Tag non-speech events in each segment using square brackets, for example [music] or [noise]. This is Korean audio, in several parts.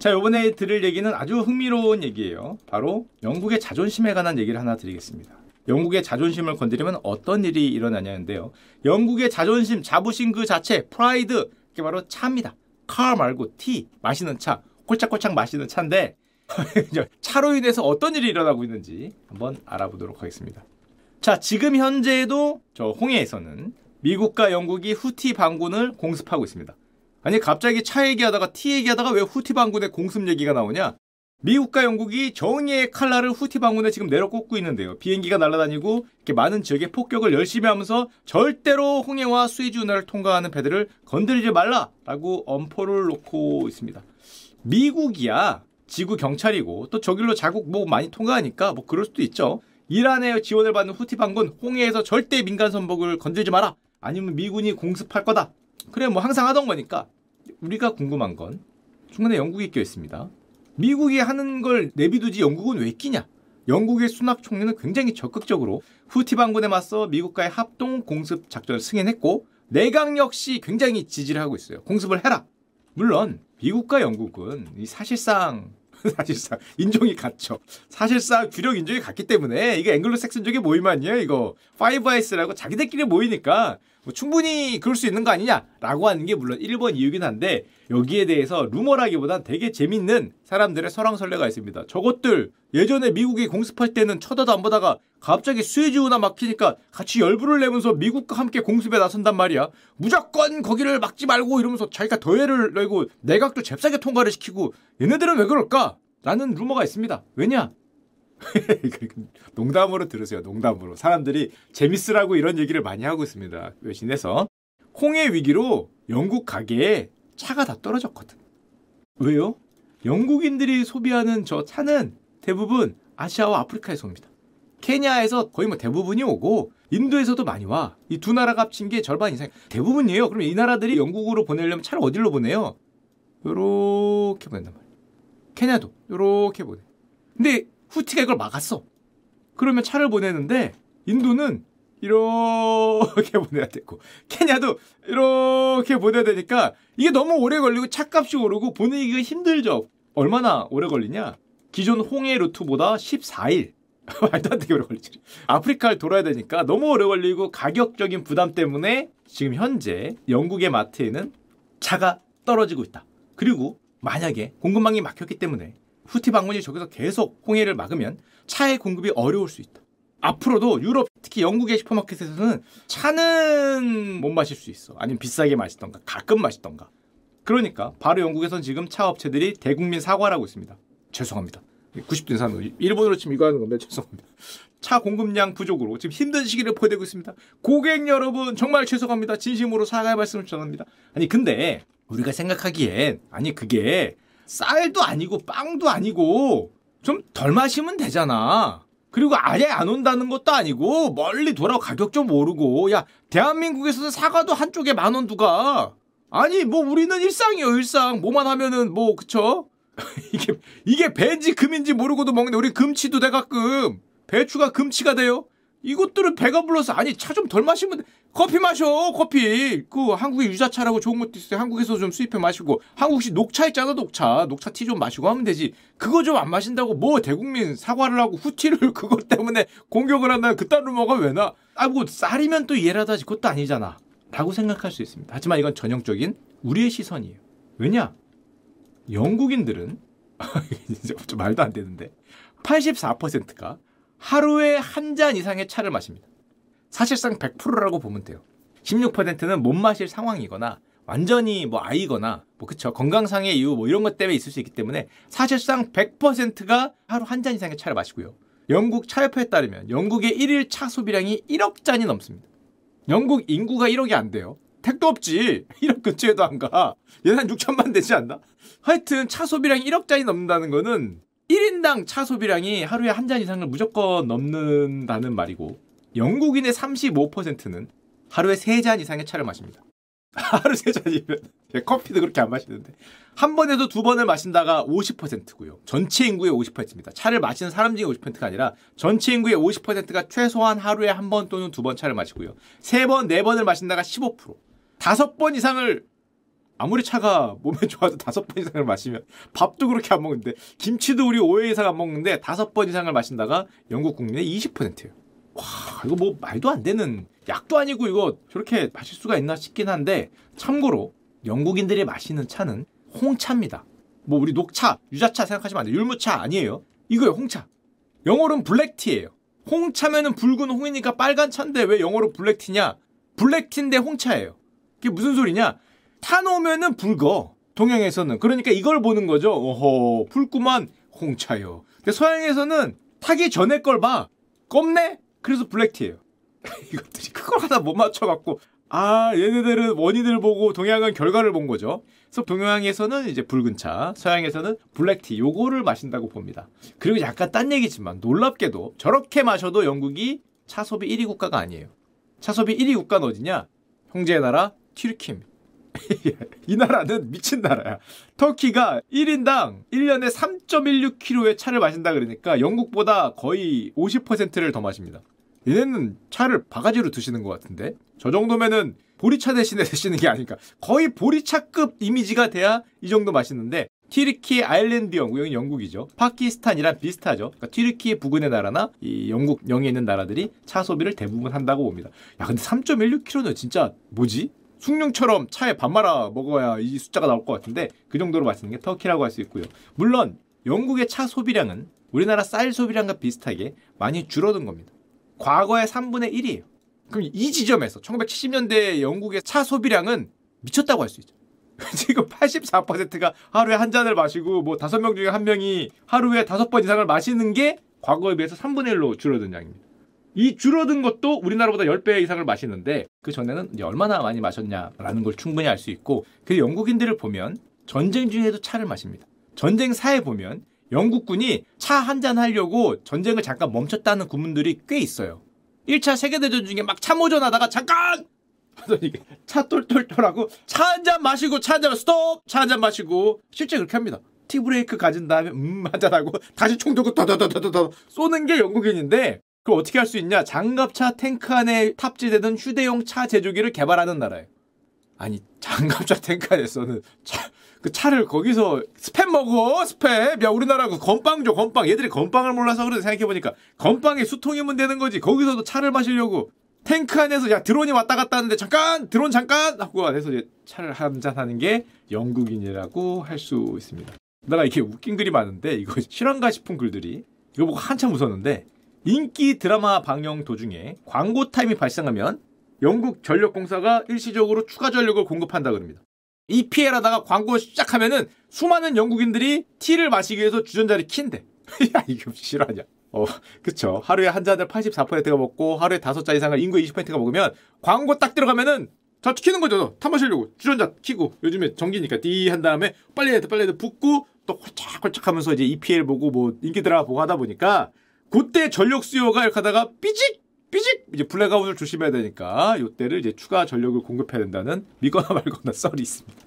자, 이번에 들을 얘기는 아주 흥미로운 얘기예요. 바로 영국의 자존심에 관한 얘기를 하나 드리겠습니다. 영국의 자존심을 건드리면 어떤 일이 일어나냐는데요. 영국의 자존심, 자부심 그 자체, 프라이드, 이게 바로 차입니다. 카 말고 티, 마시는 차, 꼴짝꼴짝 마시는 차인데 [laughs] 차로 인해서 어떤 일이 일어나고 있는지 한번 알아보도록 하겠습니다. 자, 지금 현재도 저 홍해에서는 미국과 영국이 후티 반군을 공습하고 있습니다. 아니 갑자기 차 얘기하다가 티 얘기하다가 왜 후티 반군의 공습 얘기가 나오냐? 미국과 영국이 정의의 칼날을 후티 반군에 지금 내려꽂고 있는데요. 비행기가 날아다니고 이렇게 많은 지역에 폭격을 열심히 하면서 절대로 홍해와 스위즈 운하를 통과하는 배들을 건드리지 말라라고 엄포를 놓고 있습니다. 미국이야 지구 경찰이고 또 저길로 자국 뭐 많이 통과하니까 뭐 그럴 수도 있죠. 이란의 지원을 받는 후티 반군 홍해에서 절대 민간 선박을 건들지 마라. 아니면 미군이 공습할 거다. 그래 뭐 항상 하던 거니까 우리가 궁금한 건 중간에 영국이 껴 있습니다. 미국이 하는 걸 내비두지 영국은 왜 끼냐? 영국의 수낙 총리는 굉장히 적극적으로 후티 반군에 맞서 미국과의 합동 공습 작전을 승인했고 내각 역시 굉장히 지지를 하고 있어요. 공습을 해라. 물론 미국과 영국은 사실상 [laughs] 사실상 인종이 같죠. 사실상 주력 인종이 같기 때문에 이게 앵글로색슨족의 모임 아니에요. 이거 Five Eyes라고 자기들끼리 모이니까 뭐 충분히 그럴 수 있는 거 아니냐라고 하는 게 물론 1번 이유긴 한데 여기에 대해서 루머라기보단 되게 재밌는 사람들의 설왕설래가 있습니다. 저것들 예전에 미국이 공습할 때는 쳐다도 안 보다가 갑자기 스웨즈 운하 막히니까 같이 열불을 내면서 미국과 함께 공습에 나선단 말이야. 무조건 거기를 막지 말고 이러면서 자기가 더해를 내고 내각도 잽싸게 통과를 시키고 얘네들은 왜 그럴까? 라는 루머가 있습니다. 왜냐? [laughs] 농담으로 들으세요. 농담으로. 사람들이 재밌으라고 이런 얘기를 많이 하고 있습니다. 외신에서. 홍해 위기로 영국 가게에 차가 다 떨어졌거든. 왜요? 영국인들이 소비하는 저 차는 대부분 아시아와 아프리카에서 옵니다. 케냐에서 거의 뭐 대부분이 오고 인도에서도 많이 와. 이 두 나라가 합친 게 절반 이상 대부분이에요. 그럼 이 나라들이 영국으로 보내려면 차를 어디로 보내요? 요렇게 보낸단 말이에요. 케냐도 요렇게 보내. 근데 후티가 이걸 막았어. 그러면 차를 보내는데 인도는 이렇게 [laughs] 보내야 되고 케냐도 이렇게 보내야 되니까 이게 너무 오래 걸리고 차값이 오르고 보내기가 힘들죠. 얼마나 오래 걸리냐? 기존 홍해 루트보다 14일. [laughs] 말도 안 되게 오래 걸리지. 아프리카를 돌아야 되니까 너무 오래 걸리고 가격적인 부담 때문에 지금 현재 영국의 마트에는 차가 떨어지고 있다. 그리고 만약에 공급망이 막혔기 때문에 후티 방문이 저기서 계속 홍해를 막으면 차의 공급이 어려울 수 있다. 앞으로도 유럽 특히 영국의 슈퍼마켓에서는 차는 못 마실 수 있어. 아니면 비싸게 마시던가 가끔 마시던가. 그러니까 바로 영국에선 지금 차 업체들이 대국민 사과를 하고 있습니다. 죄송합니다. 90도 이상 일본으로 치면 이거 하는 건데 죄송합니다. 차 공급량 부족으로 지금 힘든 시기를 보내고 있습니다. 고객 여러분 정말 죄송합니다. 진심으로 사과의 말씀을 전합니다. 아니 근데 우리가 생각하기엔 아니 그게 쌀도 아니고 빵도 아니고 좀 덜 마시면 되잖아. 그리고 아예 안 온다는 것도 아니고 멀리 돌아 가격 좀 오르고. 야 대한민국에서는 사과도 한쪽에 만 원 두가? 아니 뭐 우리는 일상이요 일상. 뭐만 하면은 뭐 그쵸? [laughs] 이게 이게 배인지 금인지 모르고도 먹는데 우리 금치도 돼 가끔. 배추가 금치가 돼요 이것들은 배가 불러서 아니 차 좀 덜 마시면 커피 마셔 커피. 그 한국의 유자차라고 좋은 것도 있어요. 한국에서 좀 수입해 마시고. 한국식 녹차 있잖아 녹차. 녹차 티 좀 마시고 하면 되지. 그거 좀 안 마신다고 뭐 대국민 사과를 하고 후티를 [laughs] 그것 때문에 공격을 한다는 그딴 루머가 왜나? 아뭐 쌀이면 또 이해라다지. 그것도 아니잖아. 라고 생각할 수 있습니다. 하지만 이건 전형적인 우리의 시선이에요. 왜냐? 영국인들은 [laughs] 좀 말도 안 되는데 84%가 하루에 한 잔 이상의 차를 마십니다. 사실상 100%라고 보면 돼요. 16%는 못 마실 상황이거나 완전히 뭐 아이거나 뭐 그쵸 건강상의 이유 뭐 이런 것 때문에 있을 수 있기 때문에 사실상 100%가 하루 한 잔 이상의 차를 마시고요. 영국 차협회에 따르면 영국의 1일 차 소비량이 1억 잔이 넘습니다. 영국 인구가 1억이 안 돼요. 택도 없지. [laughs] 1억 근처에도 안 가. 한 6천만 되지 않나? 하여튼 차 소비량이 1억 잔이 넘는다는 거는 1인당 차 소비량이 하루에 한 잔 이상을 무조건 넘는다는 말이고 영국인의 35%는 하루에 3잔 이상의 차를 마십니다. [laughs] 하루 3잔이면 커피도 그렇게 안 마시는데 한 번에도 두 번을 마신다가 50%고요. 전체 인구의 50%입니다. 차를 마시는 사람 중에 50%가 아니라 전체 인구의 50%가 최소한 하루에 한 번 또는 두 번 차를 마시고요. 세 번, 네 번을 마신다가 15%. 다섯 번 이상을 아무리 차가 몸에 좋아도 다섯 번 이상을 마시면 밥도 그렇게 안 먹는데 김치도 우리 5회 이상 안 먹는데 다섯 번 이상을 마신다가 영국 국민의 20%예요. 와 이거 뭐 말도 안 되는 약도 아니고 이거 저렇게 마실 수가 있나 싶긴 한데 참고로 영국인들이 마시는 차는 홍차입니다. 뭐 우리 녹차, 유자차 생각하시면 안 돼요. 율무차 아니에요. 이거요 홍차. 영어로는 블랙티예요. 홍차면은 붉은 홍이니까 빨간 차인데 왜 영어로 블랙티냐? 블랙티인데 홍차예요. 그게 무슨 소리냐? 타놓으면은 붉어. 동양에서는. 그러니까 이걸 보는 거죠. 오호, 붉구만 홍차요. 근데 서양에서는 타기 전에 걸 봐. 껍네? 그래서 블랙티예요. [laughs] 이것들이 그걸 하나 못 맞춰갖고 아 얘네들은 원인을 보고 동양은 결과를 본 거죠. 그래서 동양에서는 이제 붉은 차, 서양에서는 블랙티 요거를 마신다고 봅니다. 그리고 약간 딴 얘기지만 놀랍게도 저렇게 마셔도 영국이 차 소비 1위 국가가 아니에요. 차 소비 1위 국가는 어디냐? 형제의 나라 튀르키예입니다. 이 나라는 미친 나라야. 터키가 1인당 1년에 3.16kg의 차를 마신다 그러니까 영국보다 거의 50%를 더 마십니다. 얘네는 차를 바가지로 드시는 것 같은데? 저 정도면은 보리차 대신에 [laughs] 드시는 게 아닐까 거의 보리차급 이미지가 돼야 이 정도 맛있는데 튀르키예 아일랜드형 여기 영국이죠. 파키스탄이랑 비슷하죠. 그러니까 튀르키예 부근의 나라나 이 영국 영에 있는 나라들이 차 소비를 대부분 한다고 봅니다. 야 근데 3.16kg는 진짜 뭐지 숭늉처럼 차에 밥 말아 먹어야 이 숫자가 나올 것 같은데 그 정도로 맛있는 게 터키라고 할 수 있고요 물론 영국의 차 소비량은 우리나라 쌀 소비량과 비슷하게 많이 줄어든 겁니다 과거의 3분의 1이에요. 그럼 이 지점에서 1970년대 영국의 차 소비량은 미쳤다고 할 수 있죠. [laughs] 지금 84%가 하루에 한 잔을 마시고 뭐 다섯 명 중에 한 명이 하루에 다섯 번 이상을 마시는 게 과거에 비해서 3분의 1로 줄어든 양입니다. 이 줄어든 것도 우리나라보다 10배 이상을 마시는데 그 전에는 얼마나 많이 마셨냐라는 걸 충분히 알 수 있고 그 영국인들을 보면 전쟁 중에도 차를 마십니다. 전쟁 사에 보면 영국군이 차 한 잔 하려고 전쟁을 잠깐 멈췄다는 군문들이 꽤 있어요. 1차 세계대전 중에 막 참호전 하다가 잠깐! 하더니 차 똘똘똘하고 차 한 잔 마시고 차 한 잔 스톱! 차 한 잔 마시고 실제 그렇게 합니다. 티브레이크 가진 다음에 음 한잔 하고 다시 총 들고 더더더더더 쏘는 게 영국인인데 그걸 어떻게 할 수 있냐? 장갑차 탱크 안에 탑재되는 휴대용 차 제조기를 개발하는 나라예요. 아니 장갑차 탱크 안에서는 차, 그 차를 거기서 스팸 먹어 스팸 야 우리나라 그 건빵 줘 건빵 얘들이 건빵을 몰라서 그래 생각해보니까 건빵에 수통이면 되는 거지 거기서도 차를 마시려고 탱크 안에서 야 드론이 왔다 갔다 하는데 잠깐 드론 잠깐 하고 안에서 이제 차를 한잔 하는 게 영국인이라고 할 수 있습니다. 내가 이렇게 웃긴 글이 많은데 이거 실화인가 싶은 글들이 이거 보고 한참 웃었는데 인기 드라마 방영 도중에 광고 타임이 발생하면 영국 전력공사가 일시적으로 추가 전력을 공급한다 그럽니다. 이 피해라다가 광고 시작하면은 수많은 영국인들이 티를 마시기 위해서 주전자를 킨대. [laughs] 야, 이게 실화냐. 어, 그쵸. 하루에 한 잔을 84%가 먹고 하루에 다섯 잔 이상을 인구의 20%가 먹으면 광고 딱 들어가면은 자, 키는 거죠. 타 마시려고. 주전자 키고. 요즘에 전기니까 띠 한 다음에 빨리 해야 돼, 빨리 해야 돼. 붓고 또 홀짝홀짝 하면서 이제 EPL 보고 뭐 인기 드라마 보고 하다 보니까 그때 전력 수요가 이렇게 하다가 삐직! 삐직 이제 블랙아웃을 조심해야 되니까 이때를 이제 추가 전력을 공급해야 된다는 믿거나 말거나 [laughs] 썰이 있습니다.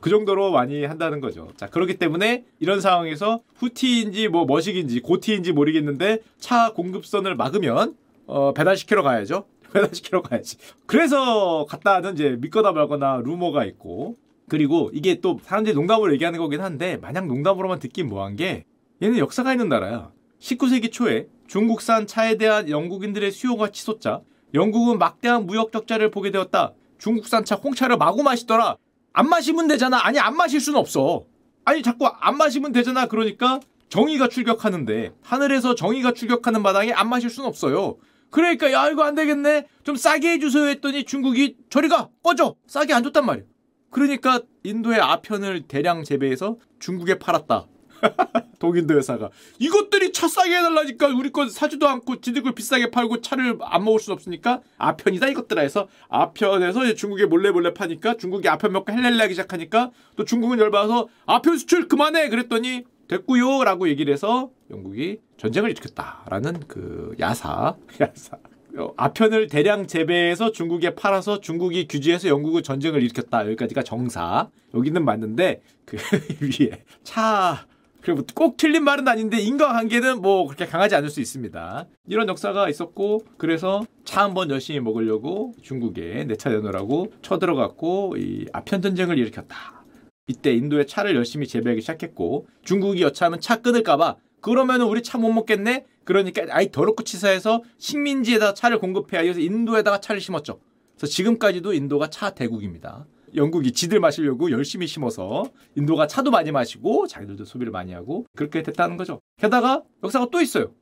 그 정도로 많이 한다는 거죠. 자 그렇기 때문에 이런 상황에서 후티인지 뭐 머식인지 고티인지 모르겠는데 차 공급선을 막으면 어, 배달시키러 가야죠. [laughs] 배달시키러 가야지. 그래서 갔다 하는 이제 믿거나 말거나 루머가 있고 그리고 이게 또 사람들이 농담으로 얘기하는 거긴 한데 마냥 농담으로만 듣긴 뭐한 게 얘는 역사가 있는 나라야. 19세기 초에 중국산 차에 대한 영국인들의 수요가 치솟자 영국은 막대한 무역 적자를 보게 되었다. 중국산 차 홍차를 마구 마시더라. 안 마시면 되잖아. 아니 안 마실 수는 없어. 아니 자꾸 안 마시면 되잖아. 그러니까 정의가 출격하는데 하늘에서 정의가 출격하는 마당에 안 마실 수는 없어요. 그러니까 야 이거 안 되겠네. 좀 싸게 해주세요 했더니 중국이 저리 가 꺼져. 싸게 안 줬단 말이야. 그러니까 인도의 아편을 대량 재배해서 중국에 팔았다. [laughs] 독인도 회사가. 이것들이 차 싸게 해달라니까 우리 건 사지도 않고 지들 걸 비싸게 팔고 차를 안 먹을 수 없으니까 아편이다 이것들아 해서 아편에서 중국에 몰래 몰래 파니까 중국이 아편 먹고 헬렐레하기 시작하니까 또 중국은 열받아서 아편 수출 그만해 그랬더니 됐구요 라고 얘기를 해서 영국이 전쟁을 일으켰다라는 그 야사 [laughs] 야사. 어, 아편을 대량 재배해서 중국에 팔아서 중국이 규제해서 영국은 전쟁을 일으켰다. 여기까지가 정사. 여기는 맞는데 그 [laughs] 위에 차 그리고 꼭 틀린 말은 아닌데 인과관계는 뭐 그렇게 강하지 않을 수 있습니다. 이런 역사가 있었고 그래서 차 한번 열심히 먹으려고 중국에 내 차 내놓으라고 쳐들어갔고 이 아편 전쟁을 일으켰다. 이때 인도에 차를 열심히 재배하기 시작했고 중국이 여차하면 차 끊을까봐 그러면은 우리 차 못 먹겠네. 그러니까 아이 더럽고 치사해서 식민지에다 차를 공급해야 해서 인도에다가 차를 심었죠. 그래서 지금까지도 인도가 차 대국입니다. 영국이 지들 마시려고 열심히 심어서 인도가 차도 많이 마시고 자기들도 소비를 많이 하고 그렇게 됐다는 거죠. 게다가 역사가 또 있어요.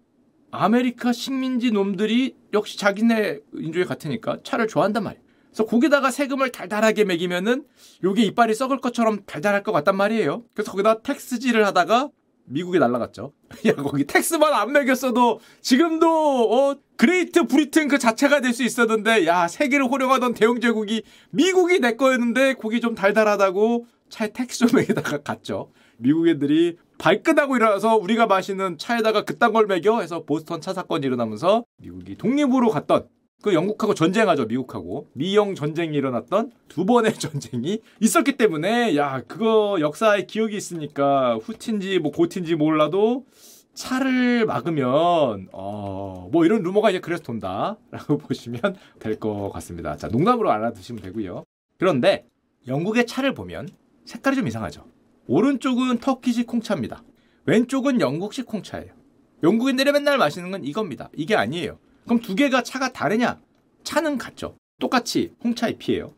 아메리카 식민지 놈들이 역시 자기네 인종이 같으니까 차를 좋아한단 말이에요. 그래서 거기다가 세금을 달달하게 매기면은 요게 이빨이 썩을 것처럼 달달할 것 같단 말이에요. 그래서 거기다 tax질을 하다가 미국에 날라갔죠. [laughs] 야 거기 tax만 안 매겼어도 지금도 어 Great Britain 그 자체가 될 수 있었는데 야 세계를 호령하던 대영 제국이 미국이 내 거였는데 거기 좀 달달하다고 차에 tax 좀 매기다가 갔죠. 미국 애들이 발끈하고 일어나서 우리가 마시는 차에다가 그딴 걸 매겨 해서 보스턴 차 사건이 일어나면서 미국이 독립으로 갔던 그 영국하고 전쟁하죠 미국하고 미영 전쟁이 일어났던 두 번의 [laughs] 전쟁이 있었기 때문에 야 그거 역사의 기억이 있으니까 후틴지 뭐 고틴지 몰라도 차를 막으면 어 뭐 이런 루머가 이제 그래서 돈다라고 [laughs] 보시면 될 것 같습니다. 자 농담으로 알아두시면 되고요. 그런데 영국의 차를 보면 색깔이 좀 이상하죠. 오른쪽은 터키식 콩차입니다. 왼쪽은 영국식 콩차예요. 영국인들이 맨날 마시는 건 이겁니다. 이게 아니에요. 그럼 두 개가 차가 다르냐? 차는 같죠. 똑같이 홍차 잎이에요.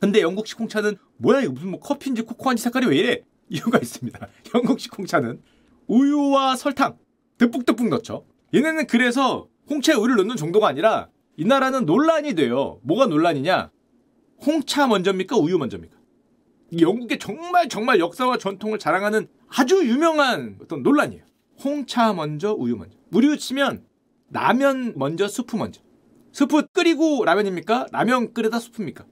근데 영국식 홍차는 뭐야 이거 무슨 뭐 커피인지 코코아인지 색깔이 왜 이래? [laughs] 이유가 있습니다. [laughs] 영국식 홍차는 우유와 설탕 듬뿍듬뿍 넣죠. 얘네는 그래서 홍차에 우유를 넣는 정도가 아니라 이 나라는 논란이 돼요. 뭐가 논란이냐? 홍차 먼저입니까? 우유 먼저입니까? 영국의 정말 정말 역사와 전통을 자랑하는 아주 유명한 어떤 논란이에요. 홍차 먼저, 우유 먼저. 무료 치면 라면 먼저, 수프 먼저. 수프 끓이고 라면입니까? 라면 끓여다 수프입니까?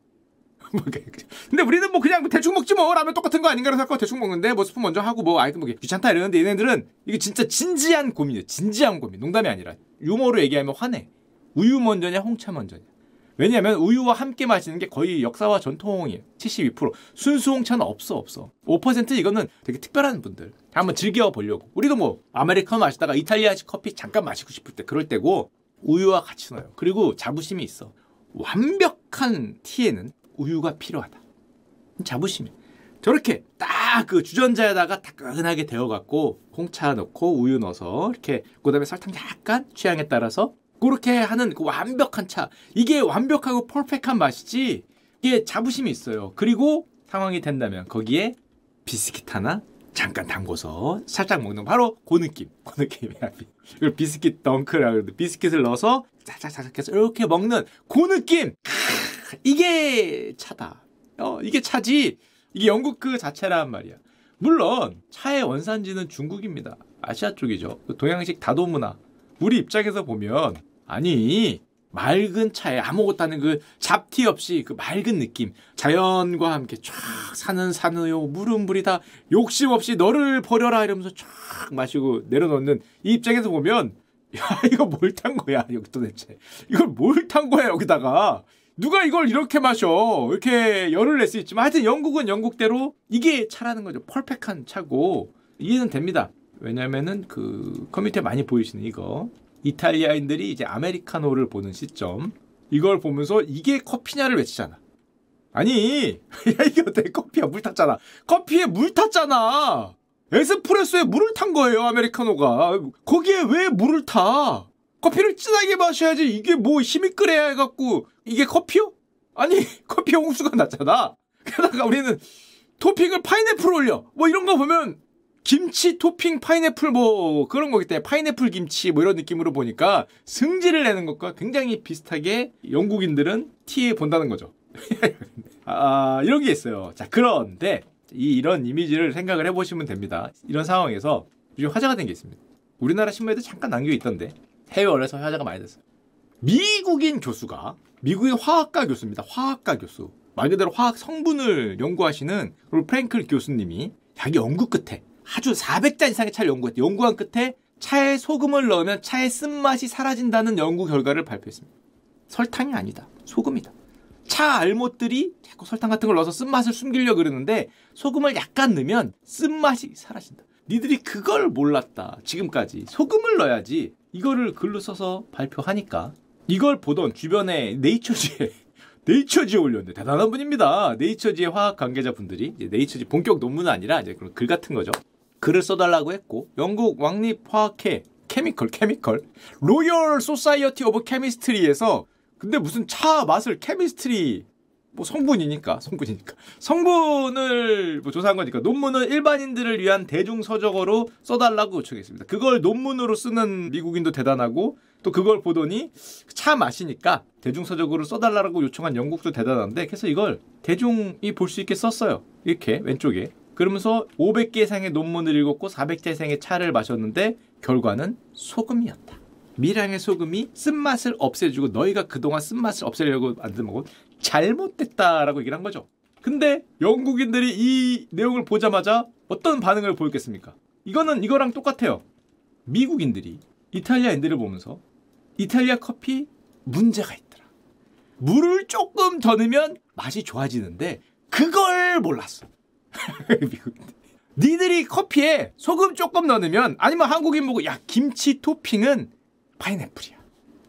[laughs] 뭐 근데 우리는 뭐 그냥 대충 먹지 뭐 라면 똑같은 거 아닌가라고 생각하고 대충 먹는데 뭐 스프 먼저 하고 뭐 아이고 뭐 귀찮다 이러는데 얘네들은 이게 진짜 진지한 고민이에요. 진지한 고민. 농담이 아니라 유머로 얘기하면 화내. 우유 먼저냐 홍차 먼저냐. 왜냐하면 우유와 함께 마시는 게 거의 역사와 전통이에요. 72% 순수 홍차는 없어 없어. 5% 이거는 되게 특별한 분들 한번 즐겨 보려고. 우리도 뭐 아메리카노 마시다가 이탈리아식 커피 잠깐 마시고 싶을 때 그럴 때고 우유와 같이 넣어요. 그리고 자부심이 있어. 완벽한 티에는 우유가 필요하다. 자부심이. 저렇게 딱 그 주전자에다가 따끈하게 데워갖고 홍차 넣고 우유 넣어서 이렇게 그다음에 설탕 약간 취향에 따라서 그렇게 하는 그 완벽한 차. 이게 완벽하고 퍼펙한 맛이지. 이게 자부심이 있어요. 그리고 상황이 된다면 거기에 비스킷 하나 잠깐 담궈서 살짝 먹는 바로 그 느낌. 그 느낌이야. 이걸 비스킷 덩크라고 그러는데 비스킷을 넣어서 살짝살짝 해서 이렇게 먹는 그 느낌. 이게 차다. 어, 이게 차지. 이게 영국 그 자체란 말이야. 물론 차의 원산지는 중국입니다. 아시아 쪽이죠. 그 동양식 다도문화. 우리 입장에서 보면 아니 맑은 차에 아무것도 하는 그 잡티 없이 그 맑은 느낌. 자연과 함께 쫙 사는 산우요 물은 물이 다 욕심 없이 너를 버려라 이러면서 쫙 마시고 내려놓는 이 입장에서 보면 [laughs] 야 이거 뭘 탄 거야 여기 도대체? 이걸 뭘 탄 거야 여기다가? 누가 이걸 이렇게 마셔? 이렇게 열을 낼 수 있지만 하여튼 영국은 영국대로 이게 차라는 거죠. 펄펙한 차고 이해는 됩니다. 왜냐면은 그 커뮤니티에 많이 보이시는 이거 이탈리아인들이 이제 아메리카노를 보는 시점 이걸 보면서 이게 커피냐를 외치잖아. 아니 [laughs] 야 이게 어때 커피야 물 탔잖아. 커피에 물 탔잖아. 에스프레소에 물을 탄 거예요 아메리카노가. 거기에 왜 물을 타? 커피를 진하게 마셔야지 이게 뭐 힘이 끓여야 해갖고 이게 커피요? 아니 [laughs] 커피 홍수가 났잖아. 게다가 우리는 토핑을 파인애플 올려. 뭐 이런 거 보면 김치 토핑 파인애플 뭐 그런 거기 때문에 파인애플 김치 뭐 이런 느낌으로 보니까 승질을 내는 것과 굉장히 비슷하게 영국인들은 티에 본다는 거죠. [laughs] 아, 이런 게 있어요. 자, 그런데 이 이런 이미지를 생각을 해보시면 됩니다. 이런 상황에서 요즘 화제가 된 게 있습니다. 우리나라 신문에도 잠깐 남겨 있던데 해외언에서 화제가 많이 됐어요. 미국인 교수가 미국의 화학과 교수입니다. 화학과 교수. 말 그대로 화학 성분을 연구하시는 프랭클 교수님이 자기 연구 끝에 아주 400자 이상의 차를 연구했대. 연구한 끝에 차에 소금을 넣으면 차의 쓴맛이 사라진다는 연구 결과를 발표했습니다. 설탕이 아니다. 소금이다. 차 알못들이 자꾸 설탕 같은 걸 넣어서 쓴맛을 숨기려고 그러는데 소금을 약간 넣으면 쓴맛이 사라진다. 니들이 그걸 몰랐다. 지금까지. 소금을 넣어야지. 이거를 글로 써서 발표하니까 이걸 보던 주변의 네이처지에 [laughs] 네이처지에 올렸는데 대단한 분입니다. 네이처지의 화학 관계자분들이 네이처지 본격 논문은 아니라 이제 그런 글 같은 거죠. 글을 써달라고 했고 영국 왕립 화학회 chemical chemical Royal Society of Chemistry에서 근데 무슨 차 맛을 chemistry 뭐 성분이니까 성분이니까 성분을 뭐 조사한 거니까 논문을 일반인들을 위한 대중 서적어로 써달라고 요청했습니다. 그걸 논문으로 쓰는 미국인도 대단하고 또 그걸 보더니 차 맛이니까 대중 서적으로 써달라고 요청한 영국도 대단한데 그래서 이걸 대중이 볼 수 있게 썼어요. 이렇게 왼쪽에 그러면서 500개 이상의 논문을 읽었고 400개 이상의 차를 마셨는데 결과는 소금이었다. 미량의 소금이 쓴맛을 없애주고 너희가 그동안 쓴맛을 없애려고 만든 건 잘못됐다라고 얘기를 한 거죠. 근데 영국인들이 이 내용을 보자마자 어떤 반응을 보였겠습니까? 이거는 이거랑 똑같아요. 미국인들이 이탈리아인들을 보면서 이탈리아 커피 문제가 있더라. 물을 조금 더 넣으면 맛이 좋아지는데 그걸 몰랐어. 미국인들. [laughs] 니들이 커피에 소금 조금 넣으면 아니면 한국인 보고 야 김치 토핑은 파인애플이야.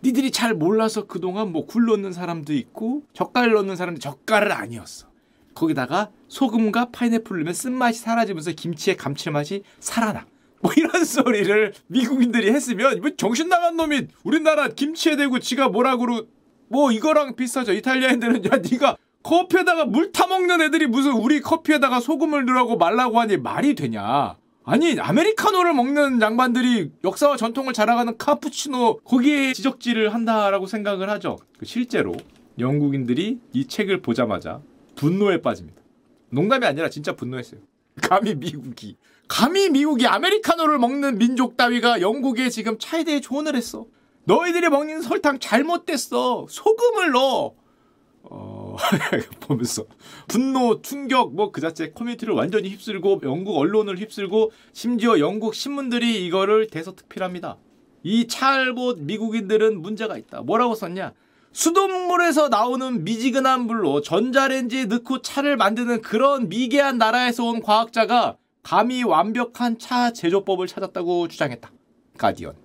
니들이 잘 몰라서 그동안 뭐 굴 넣는 사람도 있고 젓갈 넣는 사람도 젓갈은 아니었어. 거기다가 소금과 파인애플 넣으면 쓴맛이 사라지면서 김치의 감칠맛이 살아나. 뭐 이런 소리를 미국인들이 했으면 뭐 정신 나간 놈이 우리나라 김치에 대고 지가 뭐라고 뭐 이거랑 비슷하죠. 이탈리아인들은 야 네가 커피에다가 물 타먹는 애들이 무슨 우리 커피에다가 소금을 넣으라고 말라고 하니 말이 되냐. 아니 아메리카노를 먹는 양반들이 역사와 전통을 자랑하는 카푸치노 거기에 지적질을 한다라고 생각을 하죠. 실제로 영국인들이 이 책을 보자마자 분노에 빠집니다. 농담이 아니라 진짜 분노했어요. 감히 미국이 감히 미국이 아메리카노를 먹는 민족 따위가 영국에 지금 차에 대해 조언을 했어. 너희들이 먹는 설탕 잘못됐어. 소금을 넣어. 어, [laughs] 보면서 분노, 충격 뭐 그 자체 커뮤니티를 완전히 휩쓸고 영국 언론을 휩쓸고 심지어 영국 신문들이 이거를 대서특필합니다. 이 찰봇 미국인들은 문제가 있다. 뭐라고 썼냐? 수돗물에서 나오는 미지근한 물로 전자레인지에 넣고 차를 만드는 그런 미개한 나라에서 온 과학자가 감히 완벽한 차 제조법을 찾았다고 주장했다. 가디언.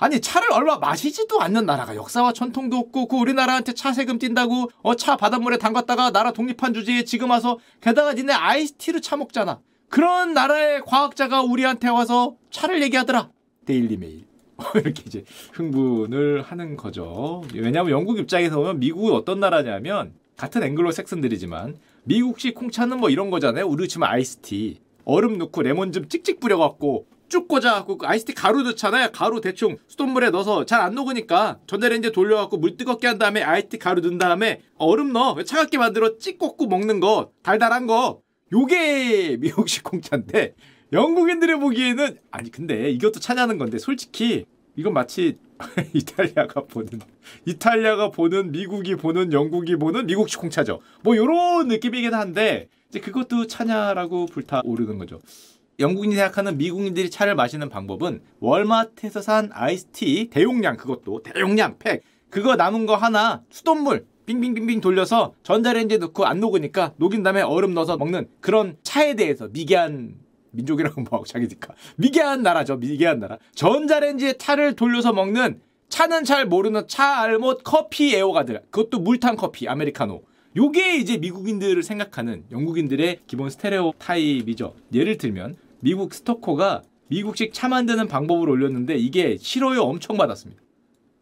아니 차를 얼마 마시지도 않는 나라가 역사와 전통도 없고 그 우리나라한테 차 세금 뛴다고 어 차 바닷물에 담갔다가 나라 독립한 주제에 지금 와서 게다가 니네 아이스티를 차 먹잖아. 그런 나라의 과학자가 우리한테 와서 차를 얘기하더라. 데일리 메일. [laughs] 이렇게 이제 흥분을 하는 거죠. 왜냐하면 영국 입장에서 보면 미국은 어떤 나라냐면 같은 앵글로 색슨들이지만 미국식 홍차는 뭐 이런 거잖아요. 우리 치면 아이스티. 얼음 넣고 레몬 좀 찍찍 뿌려갖고 쭉 꽂아갖고 그 아이스티 가루 넣잖아요. 가루 대충 수돗물에 넣어서 잘 안 녹으니까 전자레인지에 돌려갖고 물 뜨겁게 한 다음에 아이스티 가루 넣은 다음에 얼음 넣어 차갑게 만들어 찍 꽂고 먹는 거 달달한 거 요게 [laughs] 미국식 홍차인데 영국인들이 보기에는 아니 근데 이것도 차냐는 건데 솔직히 이건 마치 [laughs] 이탈리아가 보는 이탈리아가 보는 미국이 보는 영국이 보는 미국식 공차죠. 뭐 요런 느낌이긴 한데 이제 그것도 차냐라고 불타오르는 거죠. 영국인이 생각하는 미국인들이 차를 마시는 방법은 월마트에서 산 아이스티 대용량 그것도 대용량 팩. 그거 남은 거 하나 수돗물 빙빙빙빙 돌려서 전자레인지에 넣고 안 녹으니까 녹인 다음에 얼음 넣어서 먹는 그런 차에 대해서 미개한 민족이라고 뭐 자기니까 미개한 나라죠 미개한 나라. 전자레인지에 차를 돌려서 먹는 차는 잘 모르는 차 알못 커피 애호가들. 그것도 물탄 커피 아메리카노. 요게 이제 미국인들을 생각하는 영국인들의 기본 스테레오 타입이죠. 예를 들면 미국 스토커가 미국식 차 만드는 방법을 올렸는데 이게 싫어요 엄청 받았습니다.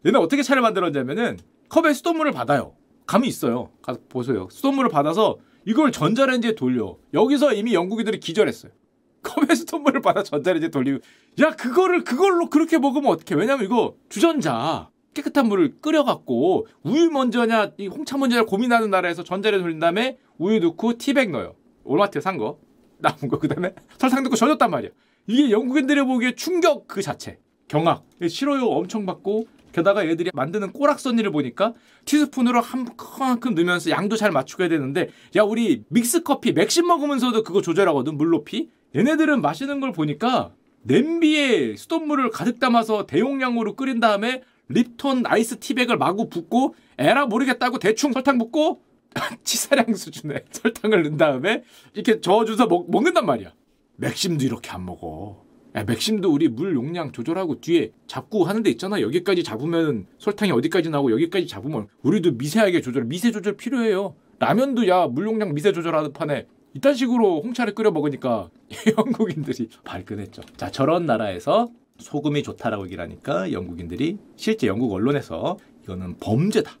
얘는 어떻게 차를 만들었냐면은 컵에 수돗물을 받아요. 감이 있어요. 가서 보세요. 수돗물을 받아서 이걸 전자레인지에 돌려. 여기서 이미 영국인들이 기절했어요. [laughs] 컵에 수돗물을 받아 전자레인지에 돌리고 야 그거를 그걸로 그렇게 먹으면 어떡해. 왜냐면 이거 주전자 깨끗한 물을 끓여갖고 우유 먼저냐 이 홍차 먼저냐 고민하는 나라에서 전자레인지 돌린 다음에 우유 넣고 티백 넣어요. 올마트에 산 거. 남은 거 그다음에 설탕 넣고 젖었단 말이야. 이게 영국인들이 보기에 충격 그 자체. 경악. 싫어요 엄청 받고 게다가 얘들이 만드는 꼬락선이를 보니까 티스푼으로 한 큼만큼 넣으면서 양도 잘 맞추게 되는데 야 우리 믹스 커피 맥심 먹으면서도 그거 조절하거든 물 높이. 얘네들은 마시는 걸 보니까 냄비에 수돗물을 가득 담아서 대용량으로 끓인 다음에 립톤 아이스 티백을 마구 붓고 에라 모르겠다고 대충 설탕 붓고 [laughs] 치사량 수준의 [laughs] 설탕을 넣은 다음에 이렇게 저어줘서 먹, 먹는단 말이야. 맥심도 이렇게 안 먹어. 야, 맥심도 우리 물 용량 조절하고 뒤에 잡고 하는 데 있잖아. 여기까지 잡으면 설탕이 어디까지 나오고 여기까지 잡으면 우리도 미세하게 조절, 미세 조절 필요해요. 라면도 야, 물 용량 미세 조절하는 판에 이딴 식으로 홍차를 끓여 먹으니까 [laughs] 영국인들이 발끈했죠. 자, 저런 나라에서 소금이 좋다라고 얘기를 하니까 영국인들이 실제 영국 언론에서 이거는 범죄다.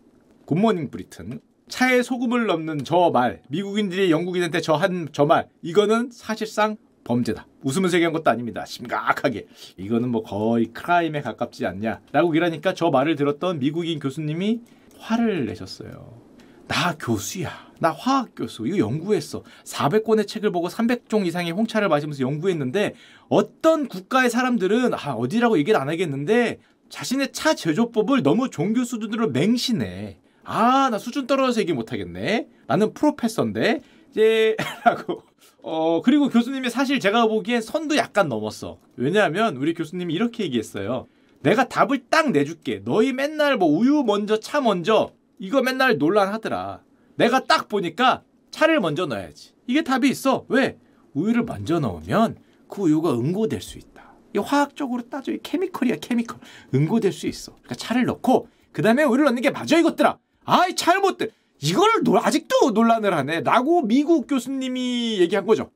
굿모닝 브리튼. 차에 소금을 넣는 저 말, 미국인들이 영국인한테 저 한 저 말, 이거는 사실상 범죄다. 웃으면서 얘기한 것도 아닙니다. 심각하게. 이거는 뭐 거의 크라임에 가깝지 않냐라고 이러니까 저 말을 들었던 미국인 교수님이 화를 내셨어요. 나 교수야. 나 화학 교수. 이거 연구했어. 400권의 책을 보고 300종 이상의 홍차를 마시면서 연구했는데 어떤 국가의 사람들은 아, 어디라고 얘기를 안 하겠는데 자신의 차 제조법을 너무 종교 수준으로 맹신해. 아, 나 수준 떨어져서 얘기 못 하겠네. 나는 프로페서인데 이제 [laughs] 라고 어, 그리고 교수님이 사실 제가 보기엔 선도 약간 넘었어. 왜냐하면 우리 교수님이 이렇게 얘기했어요. 내가 답을 딱 내줄게. 너희 맨날 뭐 우유 먼저 차 먼저 이거 맨날 논란하더라. 내가 딱 보니까 차를 먼저 넣어야지. 이게 답이 있어. 왜? 우유를 먼저 넣으면 그 우유가 응고될 수 있다. 이 화학적으로 따져 케미컬이야 케미컬. 응고될 수 있어. 그러니까 차를 넣고 그 다음에 우유를 넣는 게 맞아 이것들아. 아이 잘못돼. 이걸 노, 아직도 논란을 하네. 라고 미국 교수님이 얘기한 거죠.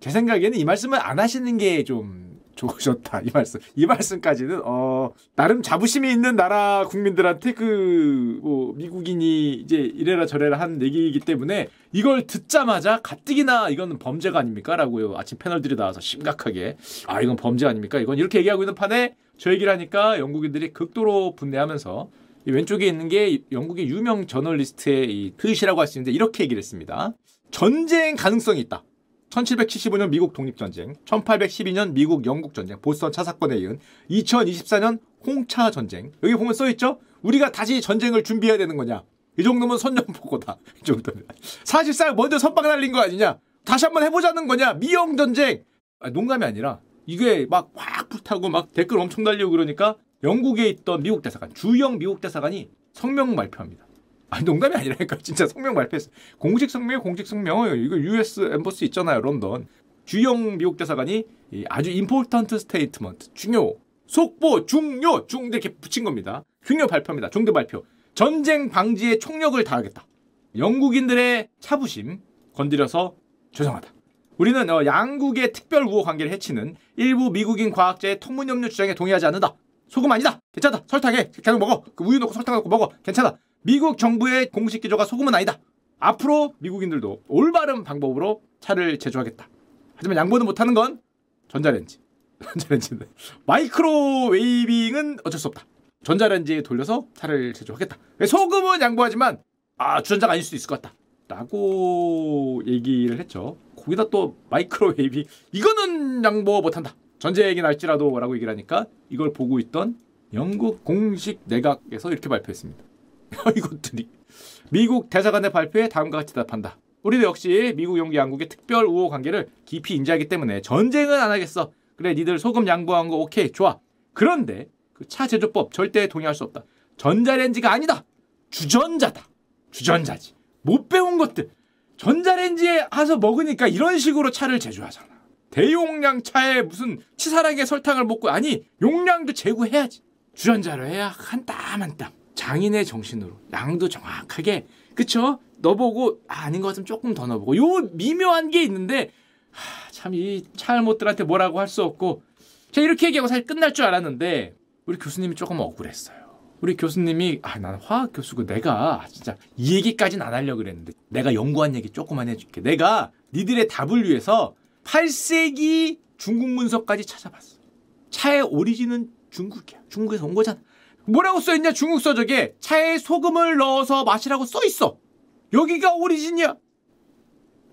제 생각에는 이 말씀을 안 하시는 게 좀 좋으셨다 이 말씀 이 말씀까지는 어 나름 자부심이 있는 나라 국민들한테 그 뭐 미국인이 이제 이래라 저래라 한 얘기이기 때문에 이걸 듣자마자 가뜩이나 이거는 범죄가 아닙니까라고요 아침 패널들이 나와서 심각하게 아 이건 범죄 아닙니까 이건 이렇게 얘기하고 있는 판에 저 얘기를 하니까 영국인들이 극도로 분내하면서 이 왼쪽에 있는 게 영국의 유명 저널리스트의 이 트윗이라고 할 수 있는데 이렇게 얘기를 했습니다 전쟁 가능성이 있다 1775년 미국 독립전쟁, 1812년 미국 영국 전쟁, 보스턴 차 사건에 이은 2024년 홍차 전쟁. 여기 보면 써 있죠? 우리가 다시 전쟁을 준비해야 되는 거냐? 이 정도면 선전포고다. [laughs] 이 정도면. 사실상 먼저 선빵 날린 거 아니냐? 다시 한번 해보자는 거냐? 미영 전쟁. 아, 농담이 아니라 이게 막 확 불타고 막 댓글 엄청 달리고 그러니까 영국에 있던 미국 대사관, 주영 미국 대사관이 성명 발표합니다. 아니 농담이 아니라니까 [laughs] 진짜 성명 발표했어. 공식 성명이 공식 성명. 이거 US Embassy 있잖아요 런던. 주영 미국 대사관이 아주 important statement 중요 속보 중요 중 이렇게 붙인 겁니다. 중요 발표입니다. 중대 발표. 전쟁 방지에 총력을 다하겠다. 영국인들의 차부심 건드려서 죄송하다. 우리는 어, 양국의 특별 우호 관계를 해치는 일부 미국인 과학자의 통문염류 주장에 동의하지 않는다. 소금 아니다. 괜찮다. 설탕해. 계속 먹어. 그 우유 넣고 설탕 넣고 먹어. 괜찮아. 미국 정부의 공식 기조가 소금은 아니다. 앞으로 미국인들도 올바른 방법으로 차를 제조하겠다. 하지만 양보는 못하는 건 전자레인지. [laughs] 전자레인지인데 microwaving은 어쩔 수 없다. 전자레인지에 돌려서 차를 제조하겠다. 소금은 양보하지만 아 주전자가 아닐 수도 있을 것 같다. 라고 얘기를 했죠. 거기다 또 microwaving 이거는 양보 못한다. 전쟁이 날지라도 라고 얘기를 하니까 이걸 보고 있던 영국 공식 내각에서 이렇게 발표했습니다. [laughs] 이것들이 미국 대사관의 발표에 다음과 같이 답한다. 우리도 역시 미국 영국 양국의 특별 우호 관계를 깊이 인지하기 때문에 전쟁은 안 하겠어. 그래 니들 소금 양보한 거 오케이 좋아. 그런데 그 차 제조법 절대 동의할 수 없다. 전자레인지가 아니다. 주전자다. 주전자지. 못 배운 것들. 전자레인지에 가서 먹으니까 이런 식으로 차를 제조하잖아. 대용량 차에 무슨 치사하게 설탕을 먹고 아니 용량도 제고해야지. 주전자로 해야 한 땀 한 땀. 장인의 정신으로 양도 정확하게 그쵸? 넣어보고 아, 아닌 것 같으면 조금 더 넣어보고 요 미묘한 게 있는데 참이 차알못들한테 뭐라고 할 수 없고 제가 이렇게 얘기하고 사실 끝날 줄 알았는데 우리 교수님이 조금 억울했어요. 우리 교수님이 아 나는 화학 교수고 내가 진짜 이 얘기까지는 안 하려고 그랬는데 내가 연구한 얘기 조금만 해줄게. 내가 니들의 답을 위해서 8세기 중국 문서까지 찾아봤어. 차의 오리진은 중국이야. 중국에서 온 거잖아. 뭐라고 써있냐 중국 서적에? 차에 소금을 넣어서 마시라고 써있어. 여기가 오리진이야.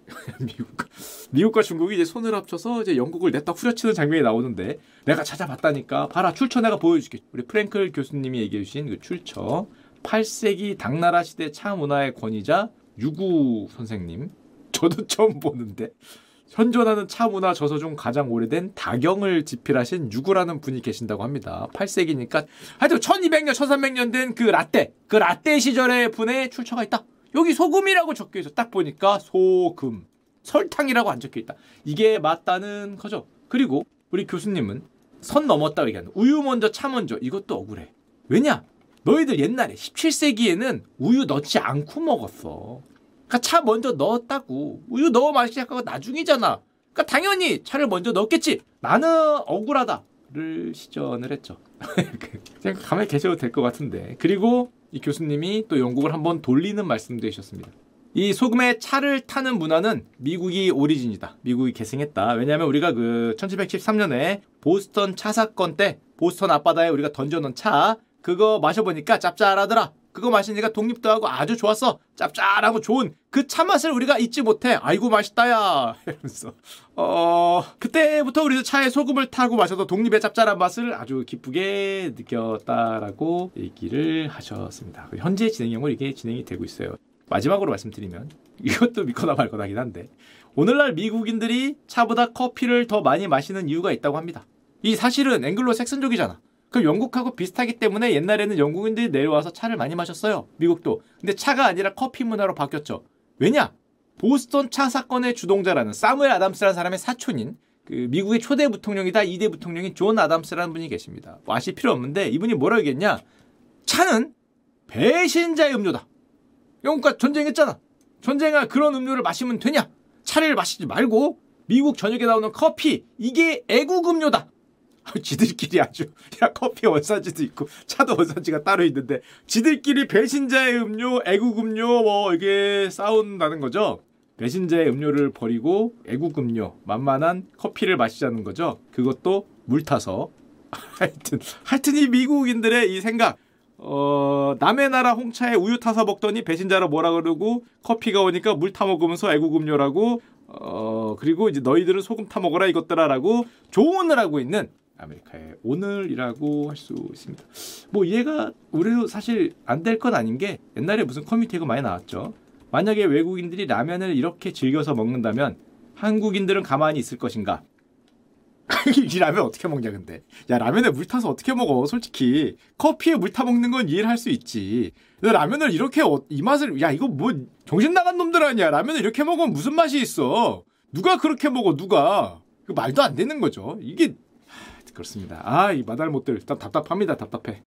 [laughs] 미국과, 미국과 중국이 이제 손을 합쳐서 이제 영국을 냈다 후려치는 장면이 나오는데 내가 찾아봤다니까 봐라 출처 내가 보여줄게. 우리 프랭클 교수님이 얘기해 주신 그 출처. 8세기 당나라 시대 차 문화의 권위자 유구 선생님. 저도 처음 보는데 현존하는 차 문화 저서 중 가장 오래된 다경을 집필하신 유구라는 분이 계신다고 합니다. 8세기니까 하여튼 1200년, 1300년 된 그 라떼, 그 라떼 시절의 분의 출처가 있다. 여기 소금이라고 적혀 있어. 딱 보니까 소금, 설탕이라고 안 적혀 있다. 이게 맞다는 거죠. 그리고 우리 교수님은 선 넘었다고 얘기하는 우유 먼저 차 먼저 이것도 억울해. 왜냐? 너희들 옛날에 17세기에는 우유 넣지 않고 먹었어. 그러니까 차 먼저 넣었다고. 우유 넣어 마시기 시작하고 나중이잖아. 그러니까 당연히 차를 먼저 넣었겠지. 나는 억울하다를 시전을 했죠. [laughs] 그냥 가만히 계셔도 될 것 같은데. 그리고 이 교수님이 또 영국을 한번 돌리는 말씀도 해주셨습니다. 이 소금에 차를 타는 문화는 미국이 오리진이다. 미국이 계승했다. 왜냐하면 우리가 그 1713년에 보스턴 차 사건 때 보스턴 앞바다에 우리가 던져놓은 차 그거 마셔보니까 짭짤하더라. 그거 마시니까 독립도 하고 아주 좋았어. 짭짤하고 좋은 그차 맛을 우리가 잊지 못해. 아이고 맛있다야. [laughs] 이러면서 어 그때부터 우리도 차에 소금을 타고 마셔도 독립의 짭짤한 맛을 아주 기쁘게 느꼈다라고 얘기를 하셨습니다. 현재 진행형으로 이게 진행이 되고 있어요. 마지막으로 말씀드리면 [laughs] 이것도 믿거나 말거나긴 한데 오늘날 미국인들이 차보다 커피를 더 많이 마시는 이유가 있다고 합니다. 이 사실은 앵글로 색슨족이잖아. 그럼 영국하고 비슷하기 때문에 옛날에는 영국인들이 내려와서 차를 많이 마셨어요. 미국도. 근데 차가 아니라 커피 문화로 바뀌었죠. 왜냐? 보스턴 차 사건의 주동자라는 사무엘 아담스라는 사람의 사촌인 그 미국의 초대 부통령이다 2대 부통령인 존 아담스라는 분이 계십니다. 뭐 아실 필요 없는데 이분이 뭐라 하겠냐? 차는 배신자의 음료다. 영국과 전쟁했잖아. 전쟁아 그런 음료를 마시면 되냐? 차를 마시지 말고 미국 전역에 나오는 커피 이게 애국 음료다. [laughs] 지들끼리 아주 야 커피 원산지도 있고 차도 원산지가 따로 있는데 지들끼리 배신자의 음료, 애국 음료 뭐 이게 싸운다는 거죠. 배신자의 음료를 버리고 애국 음료, 만만한 커피를 마시자는 거죠. 그것도 물 타서 [laughs] 하여튼 하여튼 이 미국인들의 이 생각 어, 남의 나라 홍차에 우유 타서 먹더니 배신자라 뭐라 그러고 커피가 오니까 물 타 먹으면서 애국 음료라고 어, 그리고 이제 너희들은 소금 타 먹어라 이것들아라고 조언을 하고 있는 아메리카의 오늘이라고 할 수 있습니다. 뭐 이해가 우리도 사실 안 될 건 아닌 게 옛날에 무슨 커뮤니티가 많이 나왔죠. 만약에 외국인들이 라면을 이렇게 즐겨서 먹는다면 한국인들은 가만히 있을 것인가? [laughs] 이 라면 어떻게 먹냐 근데. 야 라면에 물 타서 어떻게 먹어? 솔직히 커피에 물 타 먹는 건 이해를 할 수 있지. 근데 라면을 이렇게 어, 이 맛을 야 이거 뭐 정신 나간 놈들 아니야. 라면을 이렇게 먹으면 무슨 맛이 있어? 누가 그렇게 먹어 누가? 말도 안 되는 거죠. 이게 그렇습니다. 아, 이 마달 못들 답답합니다. 답답해.